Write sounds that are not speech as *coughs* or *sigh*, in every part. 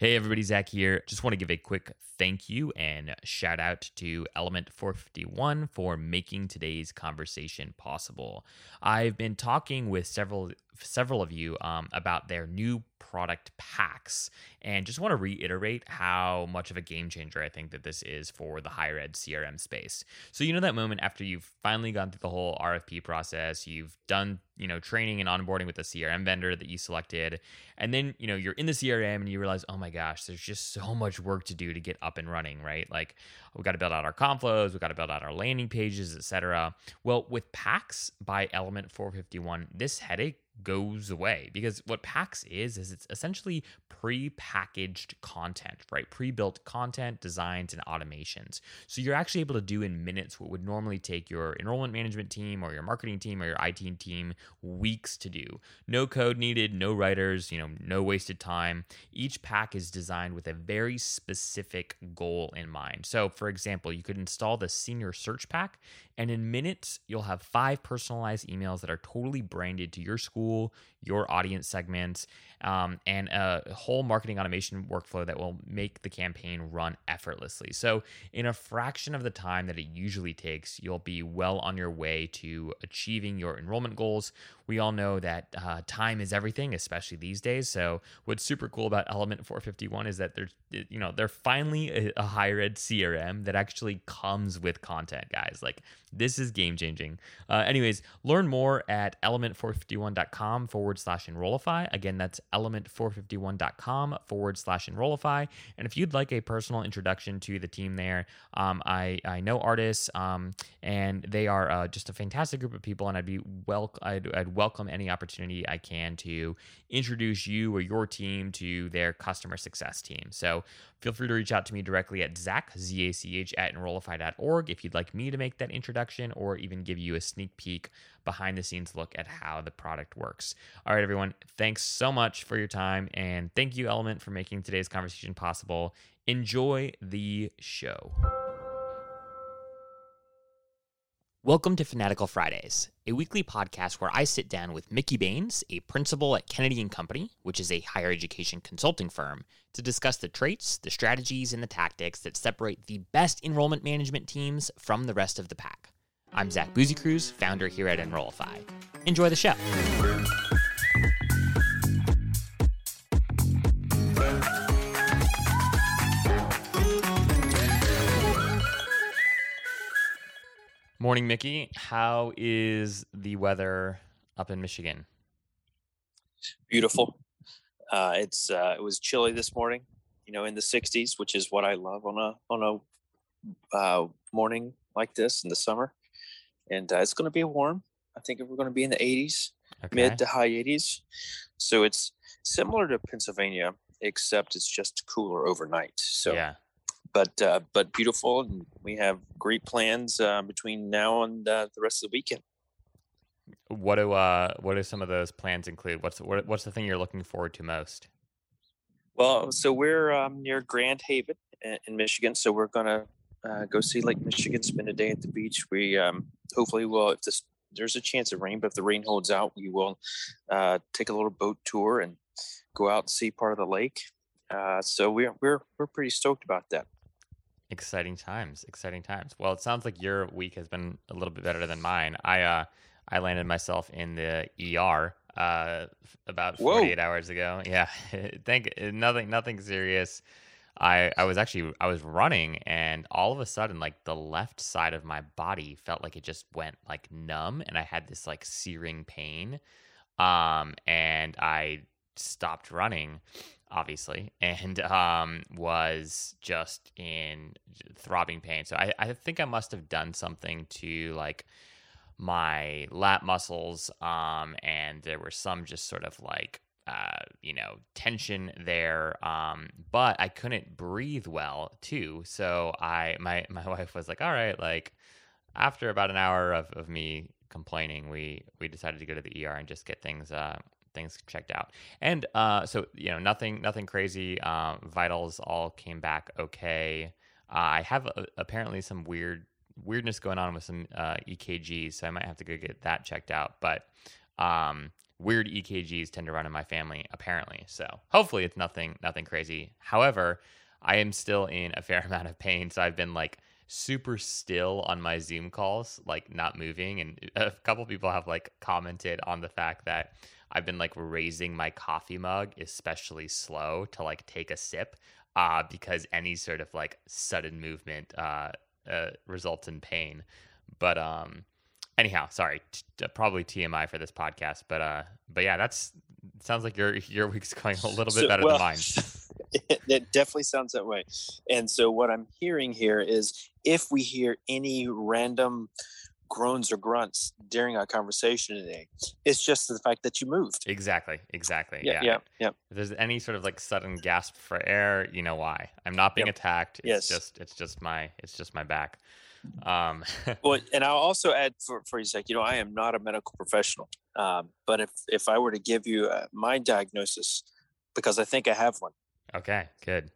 Hey, everybody, Zach here. Just want to give a quick thank you and shout out to Element 451 for making today's conversation possible. I've been talking with several several of you um, about their new product packs and just want to reiterate how much of a game changer I think that this is for the higher ed CRM space. So you know that moment after you've finally gone through the whole RFP process, you've done you know training and onboarding with the CRM vendor that you selected, and then you know you're in the CRM and you realize, oh my gosh, there's just so much work to do to get up and running, right? Like we've got to build out our conflows, we've got to build out our landing pages, etc. Well, with Packs by Element 451, this headache goes away because what Packs is is it's essentially pre-packaged content, right? Pre-built content, designs, and automations. So you're actually able to do in minutes what would normally take your enrollment management team or your marketing team or your IT team weeks to do. No code needed, no writers, you know, no wasted time. Each pack is designed with a very specific goal in mind. So, for example, you could install the senior search pack and in minutes, you'll have five personalized emails that are totally branded to your school, your audience segments, um, and a whole marketing automation workflow that will make the campaign run effortlessly. So, in a fraction of the time that it usually takes, you'll be well on your way to achieving your enrollment goals. We all know that uh, time is everything, especially these days. So, what's super cool about Element 451 is that there's, you know, they're finally a, higher ed CRM that actually comes with content, guys. Like, this is game changing. Uh, anyways, learn more at element451.com forward slash enrollify. Again, that's element451.com forward slash enrollify. And if you'd like a personal introduction to the team there, um, I, I know artists um, and they are uh, just a fantastic group of people. And I'd be well, I'd, I'd welcome any opportunity I can to introduce you or your team to their customer success team. So feel free to reach out to me directly at Zach, Z A C H, at enrollify.org if you'd like me to make that introduction or even give you a sneak peek behind the scenes look at how the product works. All right, everyone, thanks so much for your time and thank you, Element, for making today's conversation possible. Enjoy the show. Welcome to Fanatical Fridays, a weekly podcast where I sit down with Mickey Baines, a principal at Kennedy and Company, which is a higher education consulting firm, to discuss the traits, the strategies, and the tactics that separate the best enrollment management teams from the rest of the pack. I'm Zach Busekrus, founder here at Enrollify. Enjoy the show. Morning, Mickey. How is the weather up in Michigan? Beautiful. Uh, it's uh, it was chilly this morning, you know, in the 60s, which is what I love on a on a uh, morning like this in the summer. And uh, it's going to be warm. I think we're going to be in the 80s, Okay. mid to high 80s. So it's similar to Pennsylvania, except it's just cooler overnight. So yeah. But uh, but beautiful, and we have great plans uh, between now and uh, the rest of the weekend. What do uh what do some of those plans include? What's what, what's the thing you're looking forward to most? Well, so we're um, near Grand Haven in, Michigan, so we're gonna uh, go see Lake Michigan, spend a day at the beach. We um, hopefully will. If this, there's a chance of rain, but if the rain holds out, we will uh, take a little boat tour and go out and see part of the lake. Uh, so we're we're we're pretty stoked about that. Exciting times, exciting times. Well, it sounds like your week has been a little bit better than mine. I uh I landed myself in the ER uh about Whoa. hours ago. Yeah. *laughs* Thank nothing nothing serious. I I was actually I was running and all of a sudden like the left side of my body felt like it just went like numb and I had this like searing pain. Um and I stopped running obviously and *laughs* um was just in throbbing pain. So I I think I must have done something to like my lat muscles um and there were some just sort of like uh you know tension there um but I couldn't breathe well too so I my *laughs* my wife was like all right like after about an hour of, of me complaining we we decided to go to the ER and just get things uh things checked out and uh so you know nothing nothing crazy uh, vitals all came back okay uh, I have apparently some weird weirdness going on with some uh, EKGs, so I might have to go get that checked out. But um, weird EKGs tend to run in my family, apparently. So hopefully it's nothing nothing crazy. However, I am still in a *laughs* fair amount of pain, so I've been like super still on my Zoom calls, like not moving. And *laughs* a couple people have like commented on the fact that I've been like raising my coffee mug especially slow to like take a sip, uh, because any sort of like sudden movement uh, uh results in pain. But um, anyhow, sorry, t- probably TMI for this podcast, but uh, but yeah, that's sounds like your your week's going a little bit so, better well, than mine. *laughs* It, it definitely sounds that way. And so what I'm hearing here is if we hear any random groans or grunts during our conversation today. It's just the fact that you moved. Exactly. Exactly. Yeah. Yeah. yeah. If there's any sort of like sudden gasp for air, you know why. I'm not being yep. attacked. It's yes. just it's just my it's just my back. Um, well, *laughs* and I'll also add for, for a sec, you know, I am not a medical professional, um, but if, if I were to give you uh, my diagnosis, because I think I have one. Okay, good.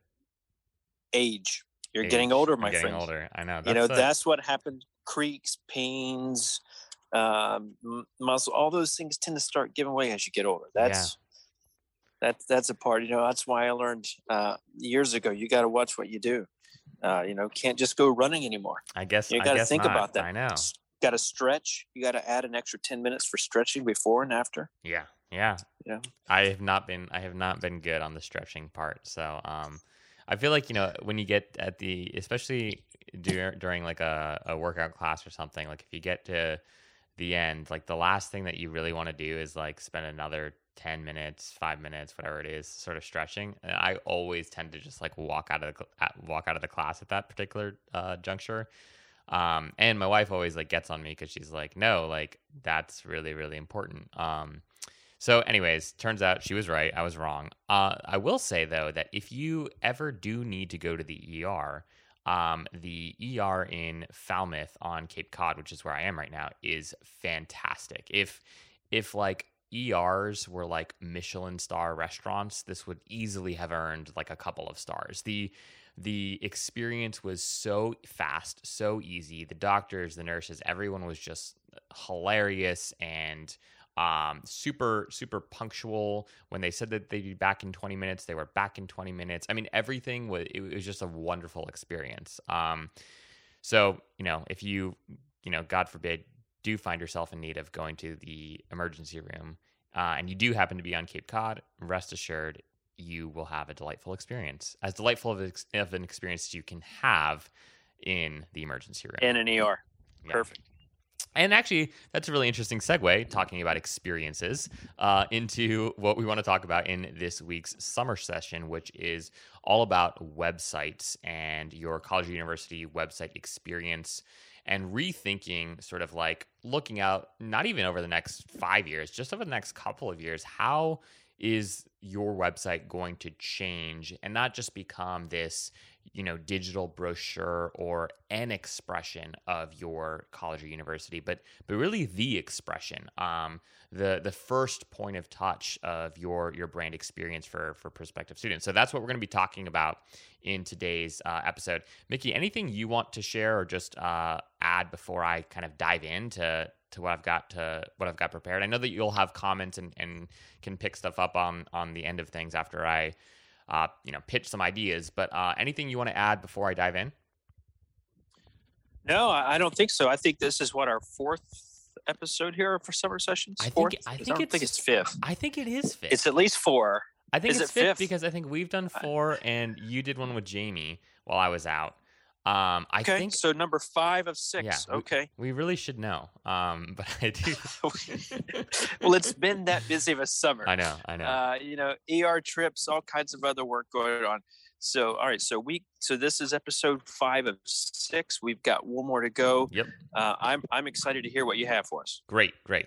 Age. You're Age. getting older, my getting friend. older. I know. That's you know, a... that's what happened. Creaks, pains, um, muscle, all those things tend to start giving way as you get older. That's yeah. that, that's a part. You know, that's why I learned uh, years ago. You got to watch what you do. Uh, you know, can't just go running anymore. I guess you got to think not. about that. I know. Got to stretch. You got to add an extra ten minutes for stretching before and after. Yeah, yeah. Yeah. I have not been. I have not been good on the stretching part. So, um, I feel like you know when you get at the, especially during during like a, a workout class or something. Like if you get to the end, like the last thing that you really want to do is like spend another 10 minutes, five minutes, whatever it is, sort of stretching. And I always tend to just like walk out of the walk out of the class at that particular uh, juncture. Um, and my wife always like gets on me because she's like, no, like that's really really important. Um, so, anyways, turns out she was right. I was wrong. Uh, I will say though that if you ever do need to go to the ER, um, the ER in Falmouth on Cape Cod, which is where I am right now, is fantastic. If if like ERs were like Michelin star restaurants, this would easily have earned like a couple of stars. The the experience was so fast, so easy. The doctors, the nurses, everyone was just hilarious and um, super super punctual. When they said that they'd be back in 20 minutes, they were back in 20 minutes. I mean, everything was it was just a wonderful experience. Um, so you know, if you you know, God forbid, do find yourself in need of going to the emergency room, uh, and you do happen to be on Cape Cod, rest assured you will have a delightful experience, as delightful of, ex- of an experience as you can have in the emergency room. In an ER. Yeah. Perfect. And actually, that's a really interesting segue, talking about experiences, uh, into what we want to talk about in this week's summer session, which is all about websites and your college or university website experience and rethinking sort of like looking out not even over the next five years just over the next couple of years how is your website going to change and not just become this you know digital brochure or an expression of your college or university but but really the expression um the the first point of touch of your your brand experience for for prospective students. So that's what we're going to be talking about in today's uh, episode. Mickey anything you want to share or just uh, add before i kind of dive into to what i've got to what i've got prepared? I know that you'll have comments and and can pick stuff up on on the end of things after i uh, you know, pitch some ideas. But uh, anything you want to add before I dive in? No, I don't think so. I think this is what our fourth episode here for summer sessions. I fourth? think I think, I it's, think it's fifth. I think it is fifth. It's at least four. I think is it's it fifth, fifth because I think we've done four, and you did one with Jamie while I was out. Um, I okay, think so. Number five of six. Yeah, okay, we, we really should know. Um, *laughs* but I do. *laughs* well, it's been that busy of a summer. I know. I know. Uh, you know, ER trips, all kinds of other work going on. So, all right. So we. So this is episode five of six. We've got one more to go. Yep. Uh, I'm I'm excited to hear what you have for us. Great. Great.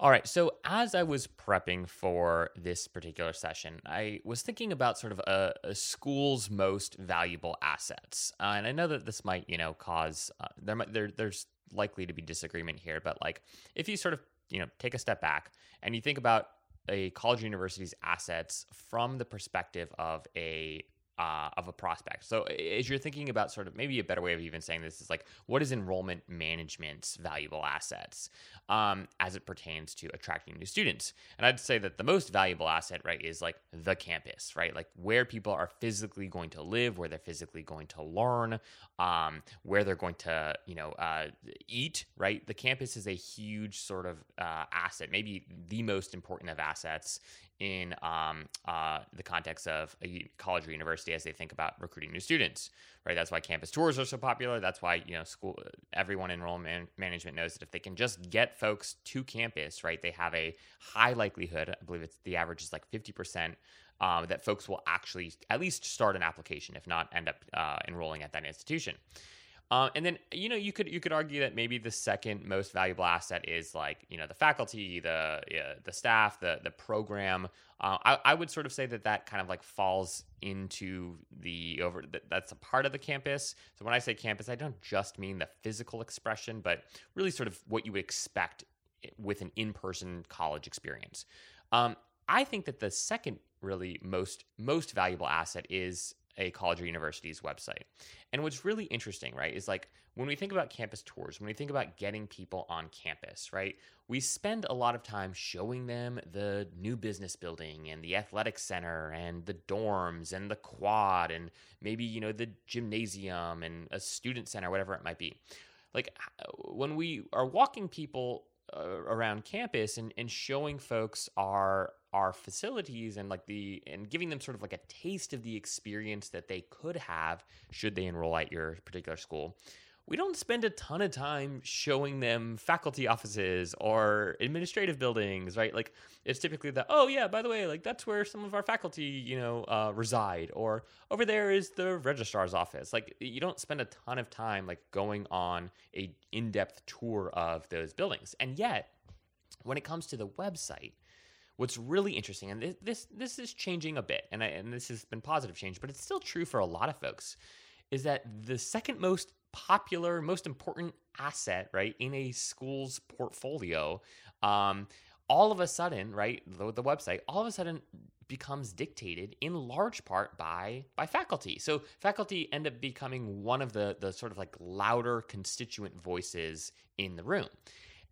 All right. So, as I was prepping for this particular session, I was thinking about sort of a, a school's most valuable assets, uh, and I know that this might, you know, cause uh, there might there there's likely to be disagreement here, but like if you sort of you know take a step back and you think about a college university's assets from the perspective of a uh, of a prospect. So as you're thinking about sort of maybe a better way of even saying this is like, what is enrollment management's valuable assets um, as it pertains to attracting new students? And I'd say that the most valuable asset, right, is like the campus, right? Like where people are physically going to live, where they're physically going to learn, um, where they're going to, you know, uh, eat, right? The campus is a huge sort of uh, asset, maybe the most important of assets in um, uh, the context of a college or university as they think about recruiting new students, right? That's why campus tours are so popular. That's why you know school everyone in enrollment management knows that if they can just get folks to campus, right, they have a high likelihood. I believe it's the average is like fifty percent. Um, that folks will actually at least start an application, if not end up uh, enrolling at that institution. Uh, and then you know you could you could argue that maybe the second most valuable asset is like you know the faculty, the the staff, the the program. Uh, I, I would sort of say that that kind of like falls into the over that, that's a part of the campus. So when I say campus, I don't just mean the physical expression, but really sort of what you would expect with an in person college experience. Um, I think that the second really most most valuable asset is a college or university's website. And what's really interesting, right, is like when we think about campus tours, when we think about getting people on campus, right, we spend a lot of time showing them the new business building and the athletic center and the dorms and the quad and maybe, you know, the gymnasium and a student center, whatever it might be. Like when we are walking people uh, around campus and, and showing folks our our facilities and like the and giving them sort of like a taste of the experience that they could have should they enroll at your particular school we don't spend a ton of time showing them faculty offices or administrative buildings, right? Like it's typically the oh yeah, by the way, like that's where some of our faculty you know uh, reside, or over there is the registrar's office. Like you don't spend a ton of time like going on a in-depth tour of those buildings, and yet when it comes to the website. What's really interesting, and this this, is changing a bit, and I, and this has been positive change, but it's still true for a lot of folks, is that the second most popular, most important asset, right, in a school's portfolio, um, all of a sudden, right, the, the website, all of a sudden becomes dictated in large part by by faculty. So faculty end up becoming one of the the sort of like louder constituent voices in the room.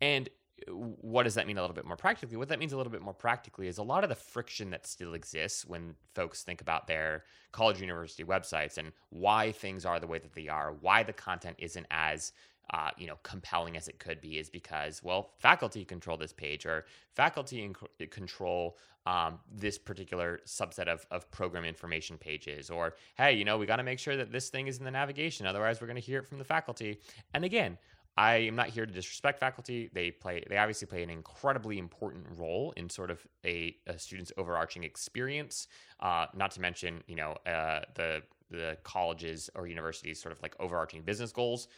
And what does that mean a little bit more practically? What that means a little bit more practically is a lot of the friction that still exists when folks think about their college university websites and why things are the way that they are, why the content isn't as uh, you know compelling as it could be is because well faculty control this page or faculty inc- control um, this particular subset of, of program information pages or hey you know we got to make sure that this thing is in the navigation otherwise we're going to hear it from the faculty and again I am not here to disrespect faculty. They play they obviously play an incredibly important role in sort of a, a student's overarching experience. Uh, not to mention, you know, uh, the the colleges or universities sort of like overarching business goals.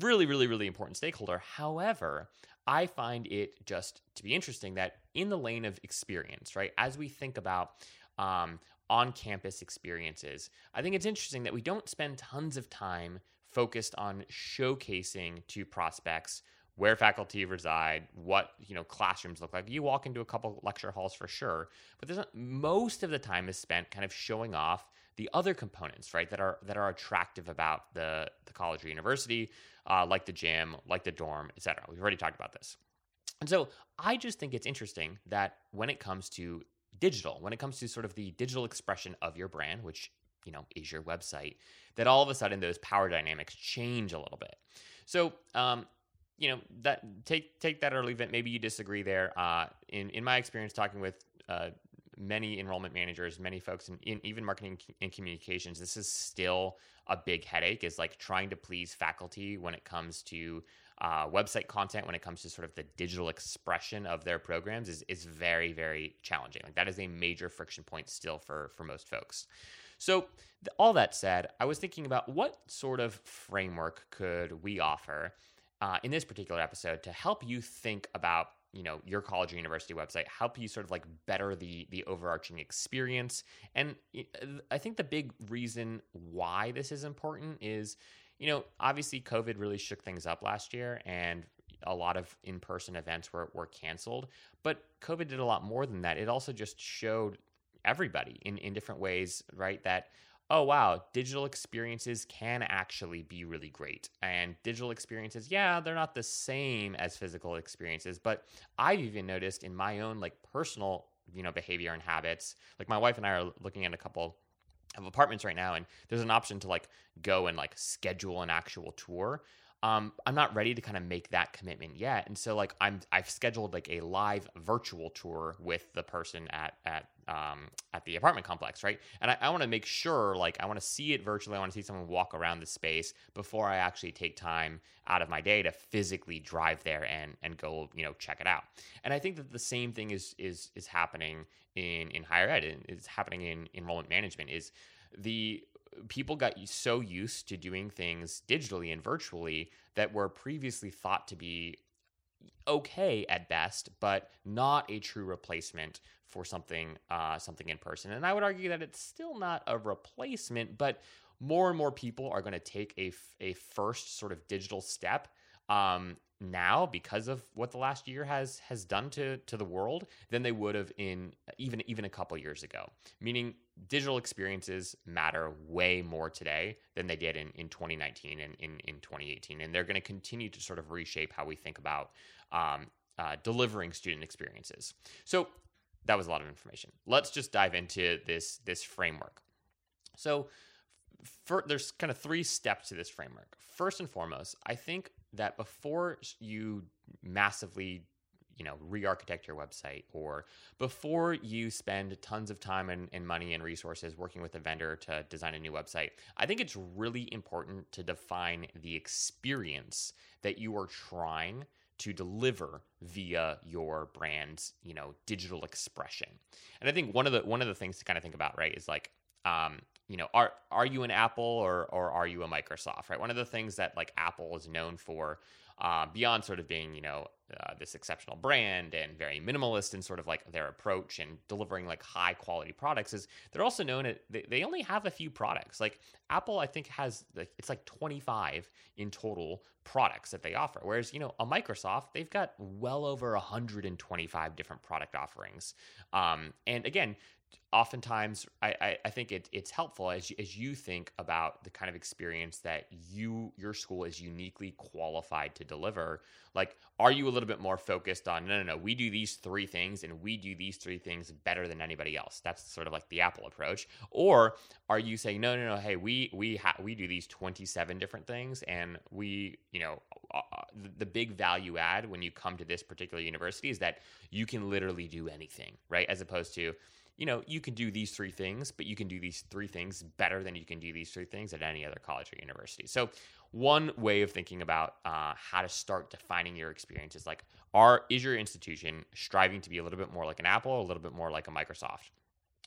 Really, really, really important stakeholder. However, I find it just to be interesting that in the lane of experience, right, as we think about um, on campus experiences, I think it's interesting that we don't spend tons of time focused on showcasing to prospects where faculty reside, what you know classrooms look like. You walk into a couple lecture halls for sure, but there's not, most of the time is spent kind of showing off the other components, right? That are that are attractive about the the college or university, uh, like the gym, like the dorm, etc. We've already talked about this, and so I just think it's interesting that when it comes to digital, when it comes to sort of the digital expression of your brand, which you know is your website that all of a sudden those power dynamics change a little bit. So um, you know that take take that or leave it maybe you disagree there. Uh, in in my experience talking with uh, many enrollment managers many folks in, in, even marketing and communications this is still a big headache is like trying to please faculty when it comes to uh, website content when it comes to sort of the digital expression of their programs is, is very very challenging. Like that is a major friction point still for for most folks so, all that said, I was thinking about what sort of framework could we offer uh, in this particular episode to help you think about you know your college or university website help you sort of like better the the overarching experience. And i think the big reason why this is important is you know obviously covid really shook things up last year and a lot of in-person events were, were canceled but covid did a lot more than that. It also just showed everybody in, in different ways, right? That oh wow, digital experiences can actually be really great. And digital experiences, yeah, they're not the same as physical experiences, but I've even noticed in my own like personal, you know, behavior and habits. Like my wife and I are looking at a couple of apartments right now and there's an option to like go and like schedule an actual tour um, I'm not ready to kind of make that commitment yet. And so like I'm I've scheduled like a live virtual tour with the person at at um, at the apartment complex, right? And I, I want to make sure like I want to see it virtually. I want to see someone walk around the space before I actually take time out of my day to physically drive there and and go you know check it out. And I think that the same thing is is is happening in in higher ed. It's happening in enrollment management. Is the people got so used to doing things digitally and virtually that were previously thought to be okay at best, but not a true replacement for something uh, something in person. And I would argue that it's still not a replacement, but more and more people are going to take a, a first sort of digital step um, now because of what the last year has has done to to the world than they would have in even even a couple years ago. Meaning digital experiences matter way more today than they did in, in 2019 and in, in 2018. And they're going to continue to sort of reshape how we think about um, uh, delivering student experiences. So that was a lot of information. Let's just dive into this this framework. So for, there's kind of three steps to this framework. First and foremost, I think that before you massively you know re-architect your website or before you spend tons of time and, and, money and resources working with a vendor to design a new website i think it's really important to define the experience that you are trying to deliver via your brand's you know digital expression and i think one of the one of the things to kind of think about right is like um, you know, are are you an Apple or or are you a Microsoft? Right. One of the things that like Apple is known for, uh, beyond sort of being you know uh, this exceptional brand and very minimalist in sort of like their approach and delivering like high quality products, is they're also known at they, they only have a few products. Like Apple, I think has like it's like 25 in total products that they offer. Whereas you know a Microsoft, they've got well over 125 different product offerings. Um, and again, oftentimes I, I, I, think it, it's helpful as you, as you think about the kind of experience that you your school is uniquely qualified to deliver. Like are you a little bit more focused on no no no we do these three things and we do these three things better than anybody else. That's sort of like the apple approach. Or are you saying no no no hey we we ha- we do these 27 different things and we you know uh, uh the, the big value add when you come to this particular university is that you can literally do anything right? As opposed to you know, you can do these three things, but you can do these three things better than you can do these three things at any other college or university. So, one way of thinking about uh, how to start defining your experience is like, are is your institution striving to be a little bit more like an Apple, a little bit more like a Microsoft?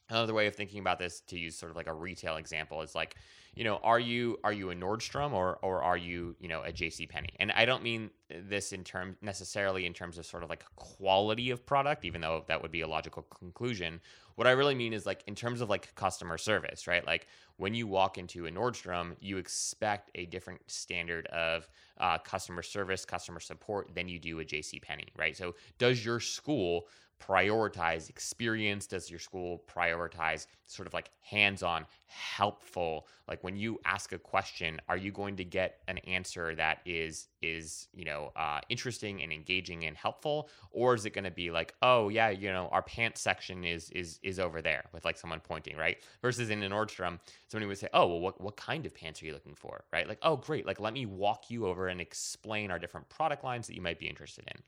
Another way of thinking about this, to use sort of like a retail example, is like, you know, are you are you a Nordstrom or or are you you know a J.C. Penney? And I don't mean this in terms necessarily in terms of sort of like quality of product, even though that would be a logical conclusion. What I really mean is like in terms of like customer service, right? Like when you walk into a Nordstrom, you expect a different standard of uh, customer service, customer support than you do a J.C. Penney, right? So does your school prioritize experience? Does your school prioritize sort of like hands on, helpful? Like when you ask a question, are you going to get an answer that is is you know uh, interesting and engaging and helpful, or is it going to be like, oh yeah, you know our pants section is is is over there with like someone pointing right? Versus in an Nordstrom, somebody would say, oh well, what what kind of pants are you looking for? Right? Like oh great, like let me walk you over and explain our different product lines that you might be interested in.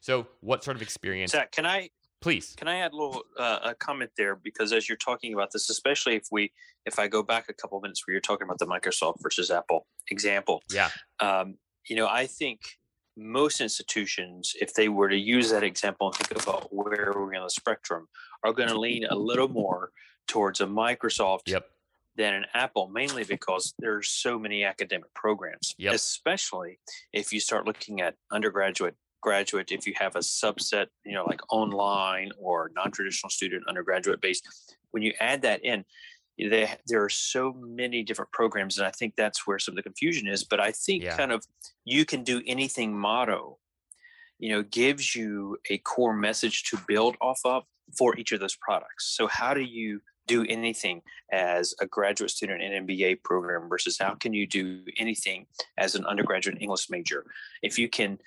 So, what sort of experience? Zach, can I please? Can I add a little uh, a comment there because as you're talking about this, especially if we if I go back a couple of minutes where you're talking about the Microsoft versus Apple example, yeah, um, you know, I think most institutions, if they were to use that example and think about where we're on the spectrum, are going to lean a little more towards a Microsoft yep than an Apple, mainly because there's so many academic programs, yep. especially if you start looking at undergraduate graduate if you have a subset you know like online or non-traditional student undergraduate based when you add that in they, there are so many different programs and i think that's where some of the confusion is but i think yeah. kind of you can do anything motto you know gives you a core message to build off of for each of those products so how do you do anything as a graduate student in an MBA program versus how can you do anything as an undergraduate English major. If you can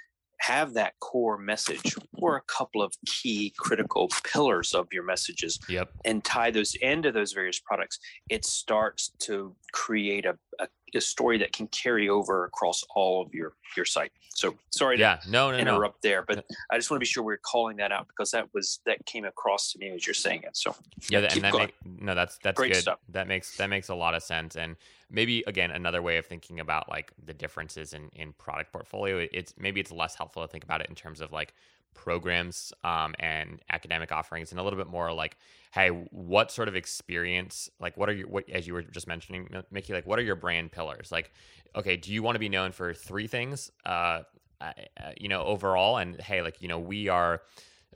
have that core message or a couple of key critical *laughs* pillars of your messages yep. and tie those into those various products, it starts to create a, a, a story that can carry over across all of your your site. So sorry yeah, to no, no, interrupt no. there, but I just want to be sure we're calling that out because that was that came across to me as you're saying it. So yeah, yeah and that make, no, that's that's Great good. Stuff. That makes that makes a lot of sense. And maybe again another way of thinking about like the differences in in product portfolio. It's maybe it's less helpful to think about it in terms of like programs um, and academic offerings and a little bit more like hey what sort of experience like what are you what as you were just mentioning mickey like what are your brand pillars? Like okay do you want to be known for three things uh, uh you know overall? And hey like you know we are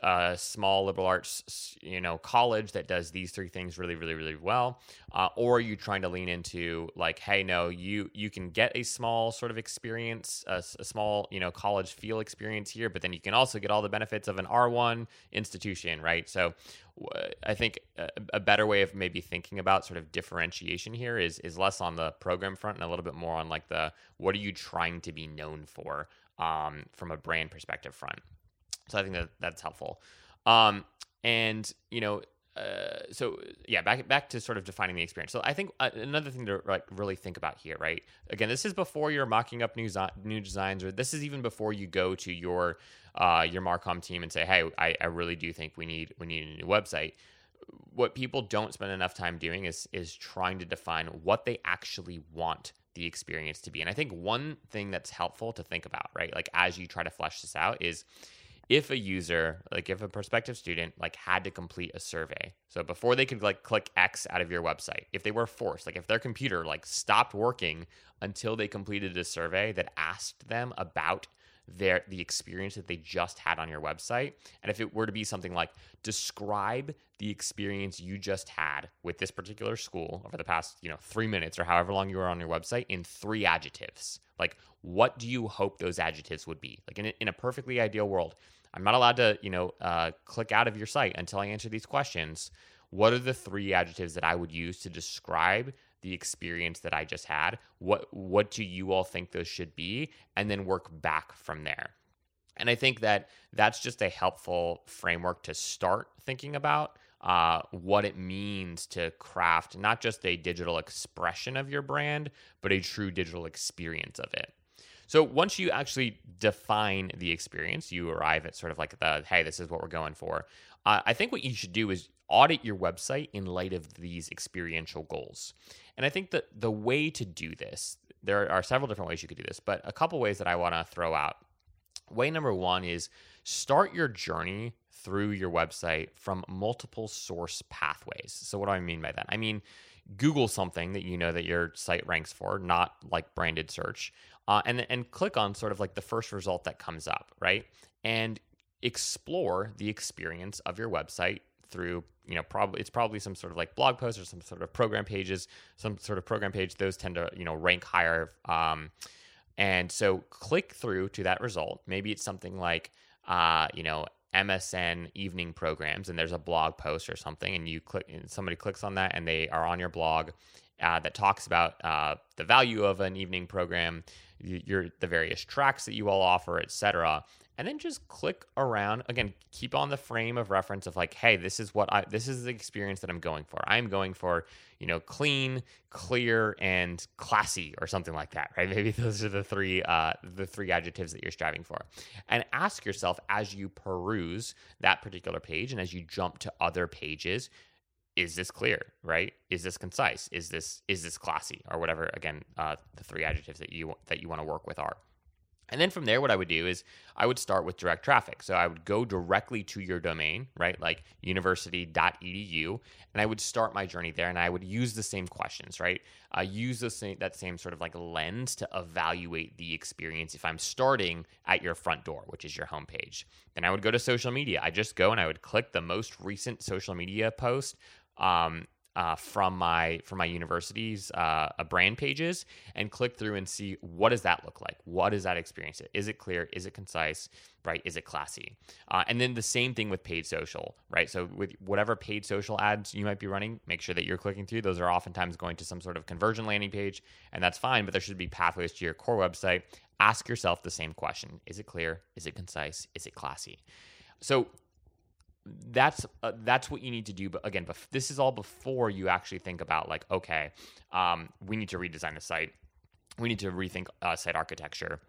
a small liberal arts you know college that does these three things really really really well uh, or are you trying to lean into like hey no you you can get a small sort of experience a, a, small you know college feel experience here but then you can also get all the benefits of an r1 institution right? So i think a, a better way of maybe thinking about sort of differentiation here is is less on the program front and a little bit more on like the what are you trying to be known for um, from a brand perspective front so I think that that's helpful. Um, and you know, uh, so yeah, back back to sort of defining the experience. So I think uh, another thing to like really think about here, right? Again, this is before you're mocking up new new designs, or this is even before you go to your uh, your Marcom team and say, "Hey, I, I really do think we need we need a new website." What people don't spend enough time doing is is trying to define what they actually want the experience to be. And I think one thing that's helpful to think about, right, like as you try to flesh this out, is if a user like if a prospective student like had to complete a survey so before they could like click x out of your website if they were forced like if their computer like stopped working until they completed a survey that asked them about their the experience that they just had on your website and if it were to be something like describe the experience you just had with this particular school over the past you know three minutes or however long you were on your website in three adjectives like what do you hope those adjectives would be? Like in a, in a perfectly ideal world I'm not allowed to, you know, uh, click out of your site until I answer these questions. What are the three adjectives that I would use to describe the experience that I just had? What what do you all think those should be? And then work back from there. And I think that that's just a helpful framework to start thinking about uh, what it means to craft not just a digital expression of your brand, but a true digital experience of it. So once you actually define the experience, you arrive at sort of like the hey, this is what we're going for. Uh, I think what you should do is audit your website in light of these experiential goals. And I think that the way to do this, there are several different ways you could do this, but a couple ways that I want to throw out. Way number one is start your journey through your website from multiple source pathways. So, what do I mean by that? I mean, Google something that you know that your site ranks for, not like branded search uh, and and click on sort of like the first result that comes up, right? And explore the experience of your website through you know probably it's probably some sort of like blog post or some sort of program pages some sort of program page those tend to you know rank higher um, and so click through to that result maybe it's something like uh, you know msn evening programs and there's a blog post or something and you click and somebody clicks on that and they are on your blog uh, that talks about uh, the value of an evening program your the various tracks that you all offer, etc. And then just click around again. Keep on the frame of reference of like, hey, this is what I this is the experience that I'm going for. I'm going for you know clean, clear, and classy, or something like that, right? *laughs* Maybe those are the three uh, the three adjectives that you're striving for. And ask yourself as you peruse that particular page and as you jump to other pages, is this clear right is this concise is this is this classy or whatever again uh, the three adjectives that you that you want to work with are and then from there what i would do is i would start with direct traffic. So i would go directly to your domain right? Like university.edu and i would start my journey there and i would use the same questions right? Uh, use the same, that same sort of like lens to evaluate the experience if i'm starting at your front door which is your homepage. Then i would go to social media. I just go and i would click the most recent social media post um, uh, from my from my university's uh, brand pages and click through and see what does that look like? What does that experience? Is it clear? Is it concise? Right? Is it classy? Uh, and then the same thing with paid social, right? So with whatever paid social ads you might be running, make sure that you're clicking through. Those are oftentimes going to some sort of conversion landing page, and that's fine. But there should be pathways to your core website. Ask yourself the same question: Is it clear? Is it concise? Is it classy? So that's uh, that's what you need to do but again bef- this is all before you actually think about like okay um, we need to redesign the site. We need to rethink uh, site architecture.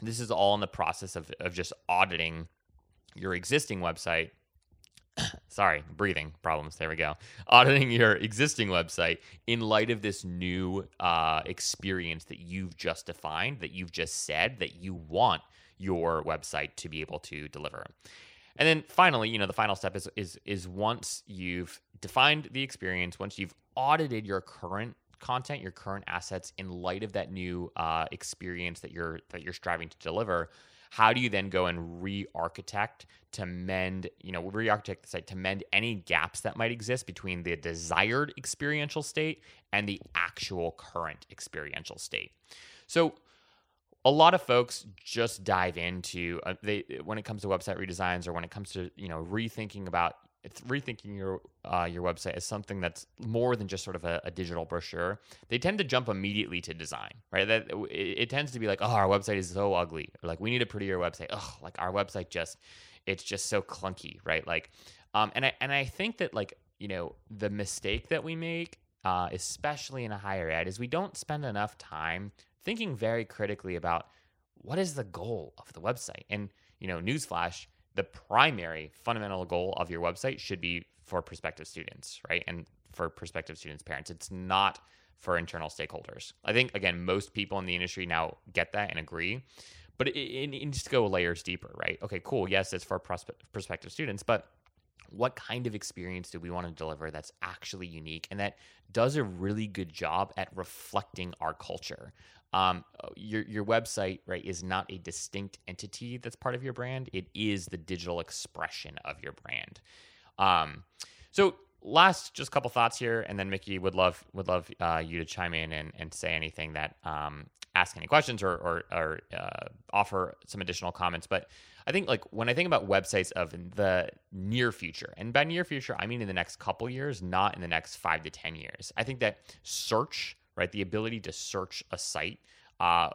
This is all in the process of, of just auditing your existing website. *coughs* Sorry breathing problems. There we go. Auditing your existing website in light of this new uh, experience that you've just defined that you've just said that you want your website to be able to deliver and then finally, you know, the final step is is is once you've defined the experience, once you've audited your current content, your current assets in light of that new uh, experience that you're that you're striving to deliver, how do you then go and re-architect to mend, you know, re-architect the site to mend any gaps that might exist between the desired experiential state and the actual current experiential state? So a lot of folks just dive into uh, they when it comes to website redesigns or when it comes to you know rethinking about it's rethinking your uh, your website as something that's more than just sort of a, a, digital brochure. They tend to jump immediately to design, right? That it, it, tends to be like, oh, our website is so ugly, or like we need a prettier website. Oh, like our website just it's just so clunky, right? Like, um, and I and I think that like you know the mistake that we make, uh, especially in a higher ed, is we don't spend enough time thinking very critically about what is the goal of the website. And, you know, newsflash, the primary fundamental goal of your website should be for prospective students, right? And for prospective students' parents. It's not for internal stakeholders. I think, again, most people in the industry now get that and agree, but it, it needs to go layers deeper, right? Okay, cool. Yes, it's for prospective students, but what kind of experience do we want to deliver that's actually unique and that does a really good job at reflecting our culture um, your your website right is not a distinct entity that's part of your brand. It is the digital expression of your brand. Um, so last just a couple thoughts here, and then Mickey would love would love uh, you to chime in and, and say anything that um, ask any questions or or, or uh, offer some additional comments. But I think like when I think about websites of the near future, and by near future I mean in the next couple years, not in the next five to ten years. I think that search right? The ability to search a site uh,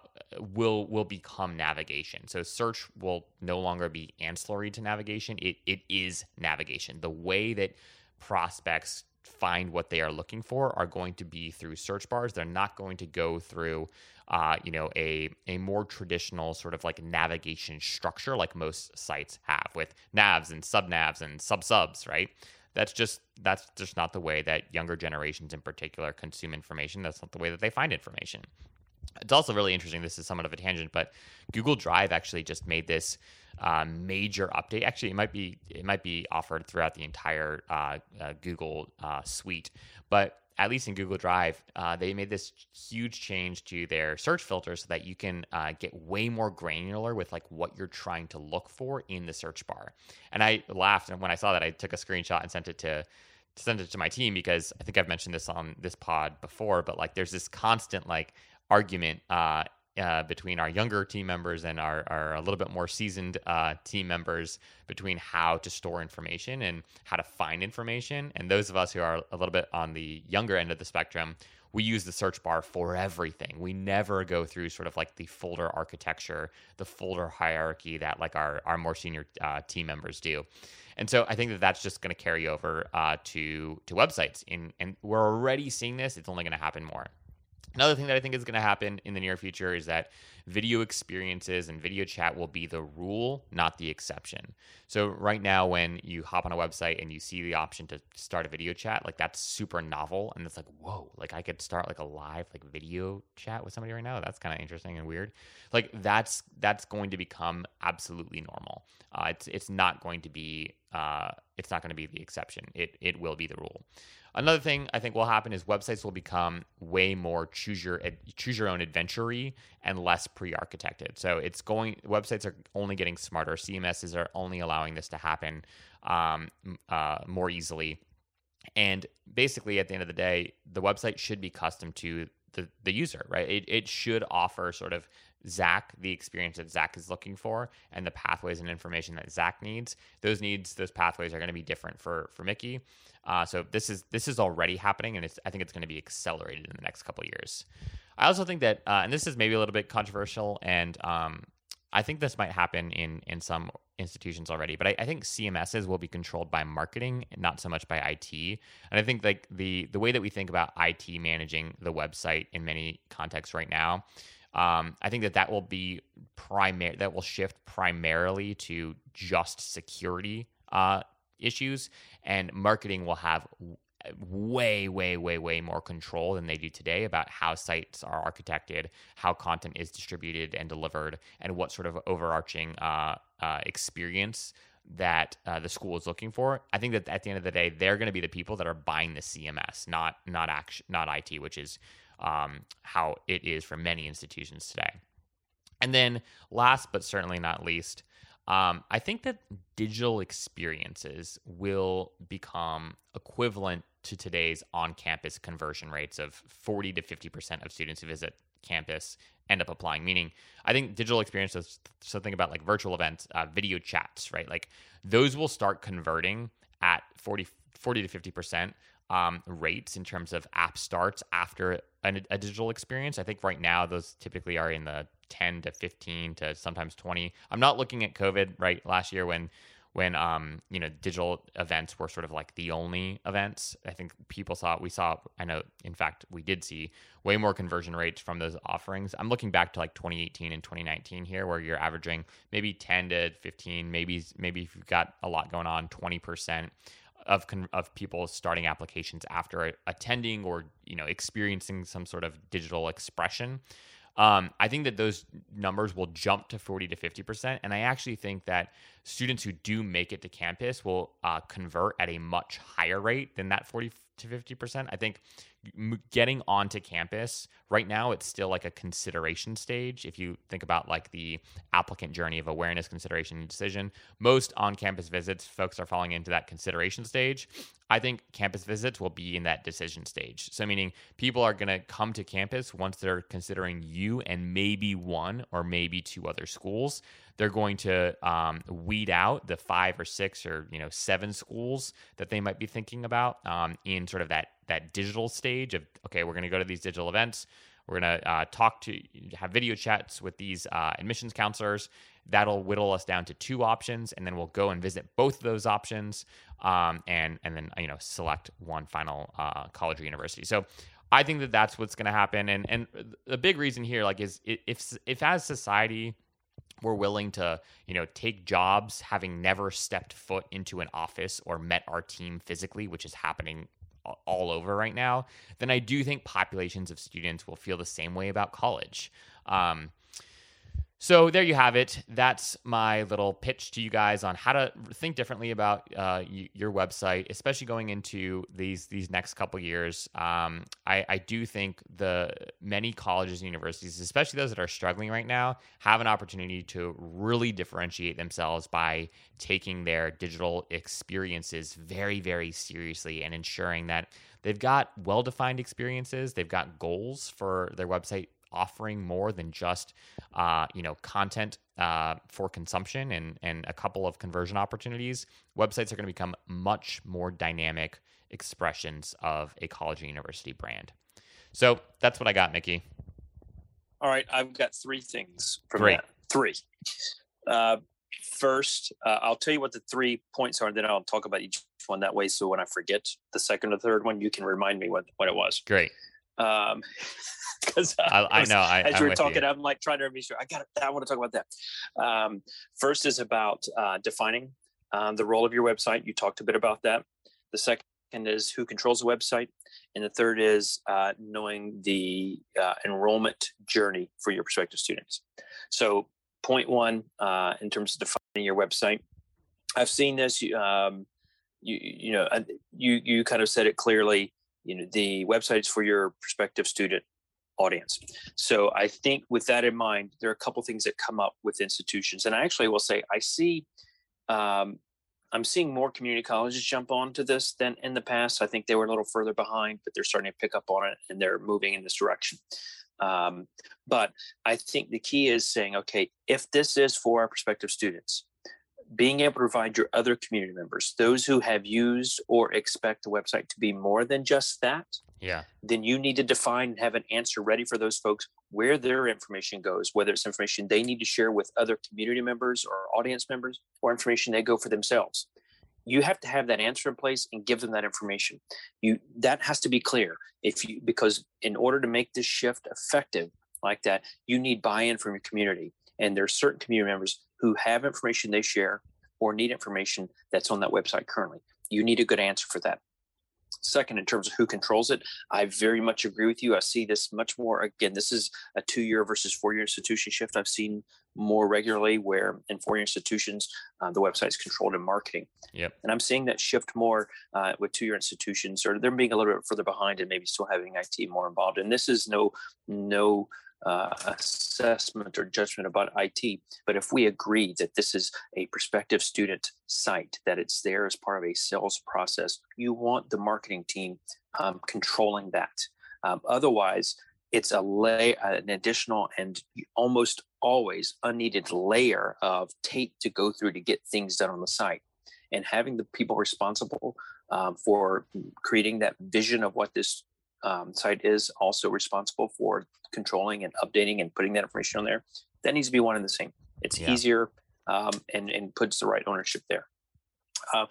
will will become navigation. So search will no longer be ancillary to navigation. It it is navigation. The way that prospects find what they are looking for are going to be through search bars. They're not going to go through, uh, you know, a a more traditional sort of like navigation structure like most sites have with navs and sub navs and sub subs, right? that's just that's just not the way that younger generations in particular consume information that's not the way that they find information it's also really interesting this is somewhat of a tangent but google drive actually just made this uh, major update actually it might be it might be offered throughout the entire uh, uh, google uh, suite but at least in Google Drive, uh, they made this huge change to their search filter so that you can get way more granular with like what you're trying to look for in the search bar. And I laughed, and when I saw that, I took a screenshot and sent it to sent it to my team because I think I've mentioned this on this pod before, but like there's this constant like argument uh, uh, between our younger team members and our, our a little bit more seasoned uh, team members between how to store information and how to find information. And those of us who are a little bit on the younger end of the spectrum, we use the search bar for everything. We never go through sort of like the folder architecture, the folder hierarchy that like our, our more senior uh, team members do. And so I think that that's just going to carry over uh, to to websites. In, and we're already seeing this. It's only going to happen more. Another thing that I think is going to happen in the near future is that video experiences and video chat will be the rule, not the exception. So, right now, when you hop on a website and you see the option to start a video chat, like that's super novel. And it's like, whoa, like I could start like a live like video chat with somebody right now. That's kind of interesting and weird. Like that's that's going to become absolutely normal. Uh, it's it's not going to be uh, it's not going to be the exception. It it will be the rule. Another thing I think will happen is websites will become way more choose your choose your own adventure and less pre-architected. So it's going websites are only getting smarter. CMSs are only allowing this to happen um, uh, more easily. And basically, at the end of the day, the website should be custom to the, the user, right? It, it should offer sort of Zach the experience that Zach is looking for and the pathways and information that Zach needs. Those needs, those pathways are going to be different for for Mickey. Uh, so this is this is already happening, and it's I think it's going to be accelerated in the next couple years. I also think that, uh, and this is maybe a little bit controversial, and um, I think this might happen in in some institutions already, but I, I, think CMSs will be controlled by marketing, not so much by IT. And I think like the the way that we think about IT managing the website in many contexts right now, um, I think that that will be primary that will shift primarily to just security uh, issues, and marketing will have way, way, way, way more control than they do today about how sites are architected, how content is distributed and delivered, and what sort of overarching uh, uh, experience that uh, the school is looking for. I think that at the end of the day, they're going to be the people that are buying the CMS, not not action, not IT, which is um, how it is for many institutions today. And then, last but certainly not least, um, I think that digital experiences will become equivalent to today's on campus conversion rates of 40 to 50% of students who visit campus end up applying. Meaning, I think digital experiences, something about like virtual events, uh, video chats, right? Like those will start converting at 40, 40 to 50% um, rates in terms of app starts after a, a digital experience. I think right now those typically are in the 10 to 15 to sometimes 20. I'm not looking at COVID right last year when when um you know digital events were sort of like the only events. I think people saw we saw I know in fact we did see way more conversion rates from those offerings. I'm looking back to like 2018 and 2019 here where you're averaging maybe 10 to 15, maybe maybe if you've got a lot going on 20% of of people starting applications after attending or you know experiencing some sort of digital expression. Um, I think that those numbers will jump to 40 to 50%. And I actually think that students who do make it to campus will uh, convert at a much higher rate than that 40 to 50%. I think getting onto campus right now it's still like a consideration stage. If you think about like the applicant journey of awareness consideration and decision most on campus visits folks are falling into that consideration stage. I think campus visits will be in that decision stage. So meaning people are going to come to campus once they're considering you and maybe one or maybe two other schools they're going to um, weed out the five or six or you know seven schools that they might be thinking about um, in sort of that that digital stage of okay, we're going to go to these digital events. We're going to uh, talk to have video chats with these uh, admissions counselors. That'll whittle us down to two options, and then we'll go and visit both of those options, um, and and then you know select one final uh, college or university. So I think that that's what's going to happen, and and the big reason here, like, is if if as society we're willing to you know take jobs having never stepped foot into an office or met our team physically which is happening all over right now then i do think populations of students will feel the same way about college. Um, so there you have it. That's my little pitch to you guys on how to think differently about uh, your website, especially going into these these next couple years. Um, I, I do think the many colleges and universities, especially those that are struggling right now, have an opportunity to really differentiate themselves by taking their digital experiences very very seriously and ensuring that they've got well defined experiences, they've got goals for their website offering more than just uh, you know content uh, for consumption and and a couple of conversion opportunities websites are going to become much more dynamic expressions of a college or university brand. So that's what i got mickey. All right i've got three things from Great. that. Three. Uh, first uh, i'll tell you what the three points are and then i'll talk about each one that way so when i forget the second or third one you can remind me what, what it was. Great um, *laughs* because uh, I, I, know I, as you were talking, you. I'm like trying to be sure. I got. I want to talk about that. Um, first is about uh, defining um, the role of your website. You talked a bit about that. The second is who controls the website, and the third is uh, knowing the uh, enrollment journey for your prospective students. So, point one, uh, in terms of defining your website, I've seen this. Um, you you know you you kind of said it clearly you know the websites for your prospective student audience so i think with that in mind there are a couple things that come up with institutions and i actually will say i see um, I'm seeing more community colleges jump onto this than in the past. I think they were a little further behind, but they're starting to pick up on it and they're moving in this direction. Um, but I think the key is saying, okay, if this is for our prospective students, being able to provide your other community members, those who have used or expect the website to be more than just that, yeah, then you need to define and have an answer ready for those folks where their information goes, whether it's information they need to share with other community members or audience members, or information they go for themselves. You have to have that answer in place and give them that information. You that has to be clear. If you because in order to make this shift effective like that, you need buy-in from your community. And there's certain community members who have information they share or need information that's on that website currently. You need a good answer for that. Second, in terms of who controls it, I very much agree with you. I see this much more. Again, this is a two year versus four year institution shift I've seen more regularly where in four year institutions, uh, the website is controlled in marketing. Yep. And I'm seeing that shift more uh, with two year institutions or they're being a little bit further behind and maybe still having IT more involved. And this is no, no, uh, assessment or judgment about IT. But if we agree that this is a prospective student site, that it's there as part of a sales process, you want the marketing team um, controlling that. Um, otherwise, it's a lay an additional and almost always unneeded layer of tape to go through to get things done on the site and having the people responsible um, for creating that vision of what this um, site is also responsible for controlling and updating and putting that information on there. That needs to be one and the same. It's yeah. easier um, and and puts the right ownership there. Uh,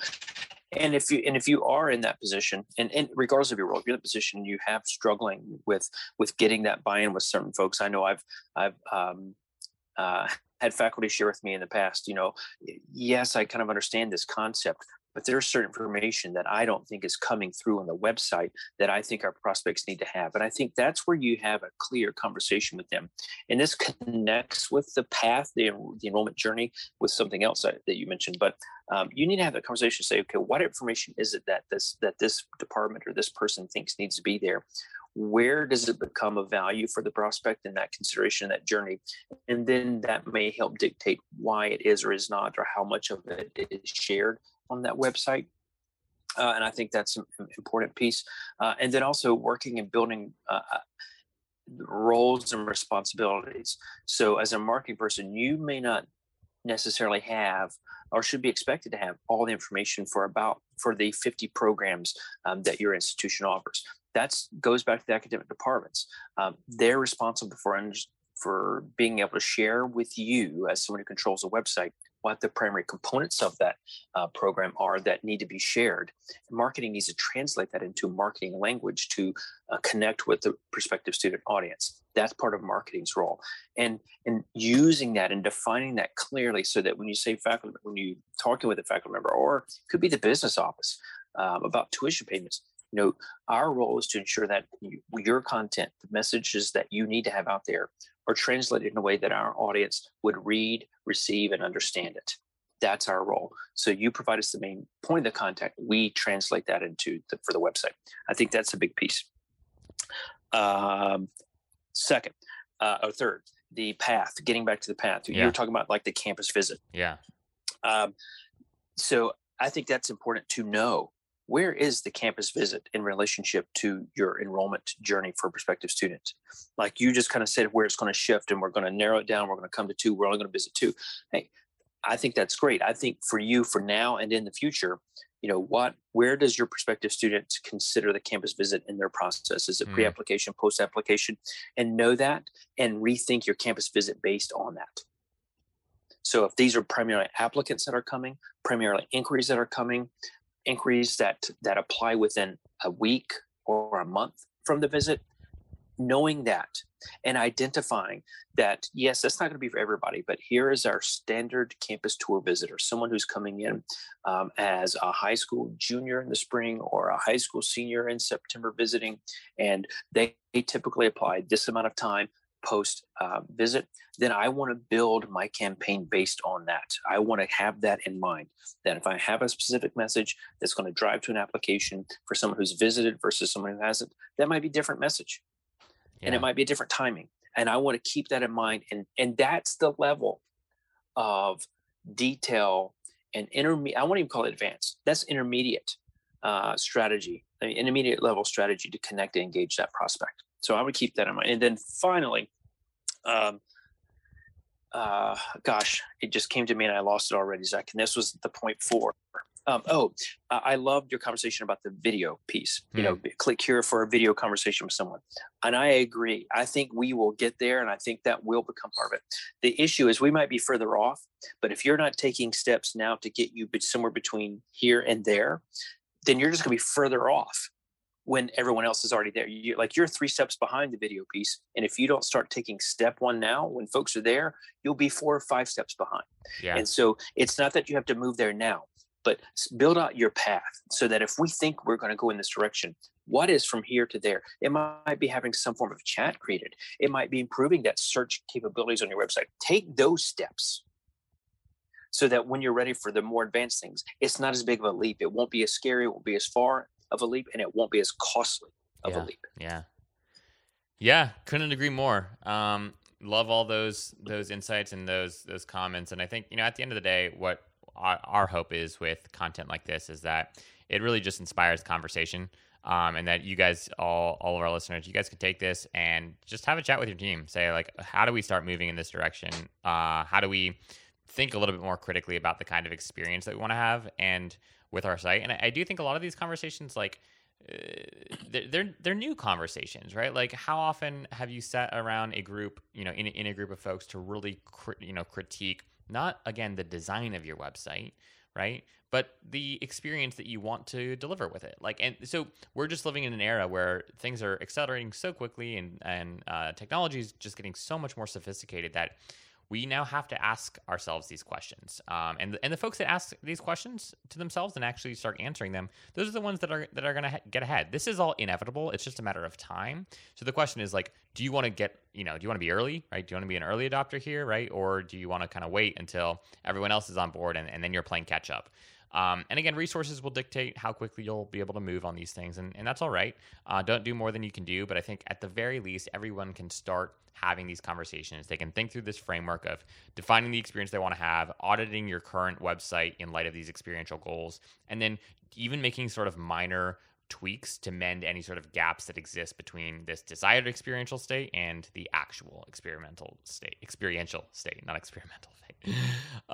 and if you and if you are in that position, and, and regardless of your role, if you're in the position you have struggling with with getting that buy-in with certain folks. I know I've I've um, uh, had faculty share with me in the past. You know, yes, I kind of understand this concept, but there's certain information that I don't think is coming through on the website that I think our prospects need to have. And I think that's where you have a clear conversation with them. And this connects with the path, the, the enrollment journey with something else that, that you mentioned. But um, you need to have that conversation say, okay, what information is it that this that this department or this person thinks needs to be there? where does it become a value for the prospect in that consideration that journey and then that may help dictate why it is or is not or how much of it is shared on that website. Uh, and I think that's an important piece. Uh, and then also working and building uh, uh, roles and responsibilities. So, as a marketing person, you may not necessarily have or should be expected to have all the information for about for the 50 programs um, that your institution offers. That goes back to the academic departments. Um, they're responsible for for being able to share with you as someone who controls a website what the primary components of that uh, program are that need to be shared. Marketing needs to translate that into marketing language to uh, connect with the prospective student audience. That's part of marketing's role, and and using that and defining that clearly so that when you say faculty, when you talking with a faculty member, or could be the business office um, about tuition payments, you know, our role is to ensure that you, your content, the messages that you need to have out there, are translated in a way that our audience would read, receive, and understand it. That's our role. So you provide us the main point of the content. We translate that into the, for the website. I think that's a big piece. Um, second, uh, or third, the path. Getting back to the path. Yeah. You were talking about like the campus visit. Yeah. Um, so I think that's important to know where is the campus visit in relationship to your enrollment journey for prospective students? Like you just kind of said where it's going to shift and we're going to narrow it down we're going to come to two we're only going to visit two. Hey i think that's great. I think for you for now and in the future you know what where does your prospective student consider the campus visit in their process is it mm. pre-application post-application and know that and rethink your campus visit based on that? So if these are primarily applicants that are coming primarily inquiries that are coming inquiries that that apply within a week or a month from the visit knowing that and identifying that yes that's not going to be for everybody but here is our standard campus tour visitor someone who's coming in um, as a high school junior in the spring or a high school senior in september visiting and they, they typically apply this amount of time post uh, visit, then I want to build my campaign based on that. I want to have that in mind. That if I have a specific message that's going to drive to an application for someone who's visited versus someone who hasn't, that might be a different message, yeah. and it might be a different timing. And I want to keep that in mind. And and that's the level of detail and intermediate, I won't even call it advanced, that's intermediate uh, strategy, intermediate level strategy to connect and engage that prospect. So I would keep that in mind. And then finally, um, uh, gosh, it just came to me and I lost it already, Zach. And this was the point four. Um, oh, I loved your conversation about the video piece. You know, hmm. click here for a video conversation with someone. And I agree. I think we will get there and I think that will become part of it. The issue is we might be further off, but if you're not taking steps now to get you somewhere between here and there, then you're just going to be further off when everyone else is already there. You like you're three steps behind the video piece, and if you don't start taking step one now, when folks are there, you'll be four or five steps behind. Yeah. And so it's not that you have to move there now, but build out your path so that if we think we're going to go in this direction, what is from here to there? It might be having some form of chat created. It might be improving that search capabilities on your website. Take those steps so that when you're ready for the more advanced things, it's not as big of a leap. It won't be as scary. It won't be as far of a leap, and it won't be as costly of yeah, a leap. Yeah. Yeah, couldn't agree more. Um, love all those those insights and those those comments. And I think you know at the end of the day, what our, our hope is with content like this is that it really just inspires conversation. Um, and that you guys, all all of our listeners, you guys could take this and just have a chat with your team. Say like, how do we start moving in this direction? Uh, how do we think a little bit more critically about the kind of experience that we want to have and with our site? And I, do think a lot of these conversations, like uh, they're they're new conversations, right? Like how often have you sat around a group, you know, in in a group of folks to really, you know, critique not again the design of your website, right? But the experience that you want to deliver with it. Like, and so we're just living in an era where things are accelerating so quickly, and and uh, technology is just getting so much more sophisticated that we now have to ask ourselves these questions. Um, and and the folks that ask these questions to themselves and actually start answering them, those are the ones that are that are going to ha- get ahead. This is all inevitable. It's just a matter of time. So the question is like, do you want to get you know do you want to be early right? Do you want to be an early adopter here right? Or do you want to kind of wait until everyone else is on board and, and then you're playing catch up? Um, and again, resources will dictate how quickly you'll be able to move on these things, and, and that's all right. Uh, don't do more than you can do, but I think at the very least, everyone can start having these conversations. They can think through this framework of defining the experience they want to have, auditing your current website in light of these experiential goals, and then even making sort of minor tweaks to mend any sort of gaps that exist between this desired experiential state and the actual experimental state experiential state not experimental *laughs* state.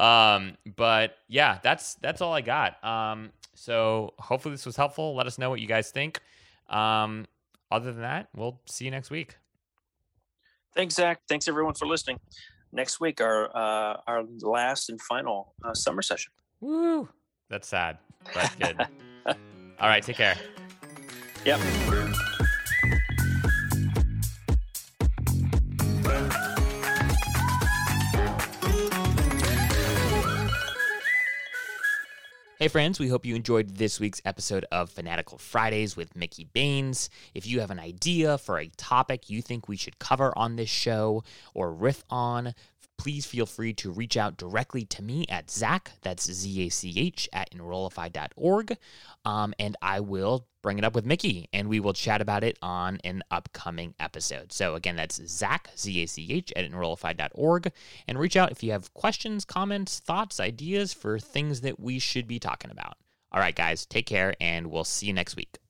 Um, but yeah that's that's all i got. Um, so hopefully this was helpful. Let us know what you guys think. Um, other than that we'll see you next week. Thanks zach. Thanks everyone for listening. Next week our uh, our last and final uh, summer session. Woo! That's sad but good. *laughs* All right take care Yep. Hey, friends, we hope you enjoyed this week's episode of Fanatical Fridays with Mickey Baines. If you have an idea for a topic you think we should cover on this show or riff on, please feel free to reach out directly to me at Zach, that's Z A C H, at enrollify.org. Um, and I will bring it up with Mickey and we will chat about it on an upcoming episode. So, again, that's Zach, Z A C H, at enrollify.org. And reach out if you have questions, comments, thoughts, ideas for things that we should be talking about. All right, guys, take care and we'll see you next week.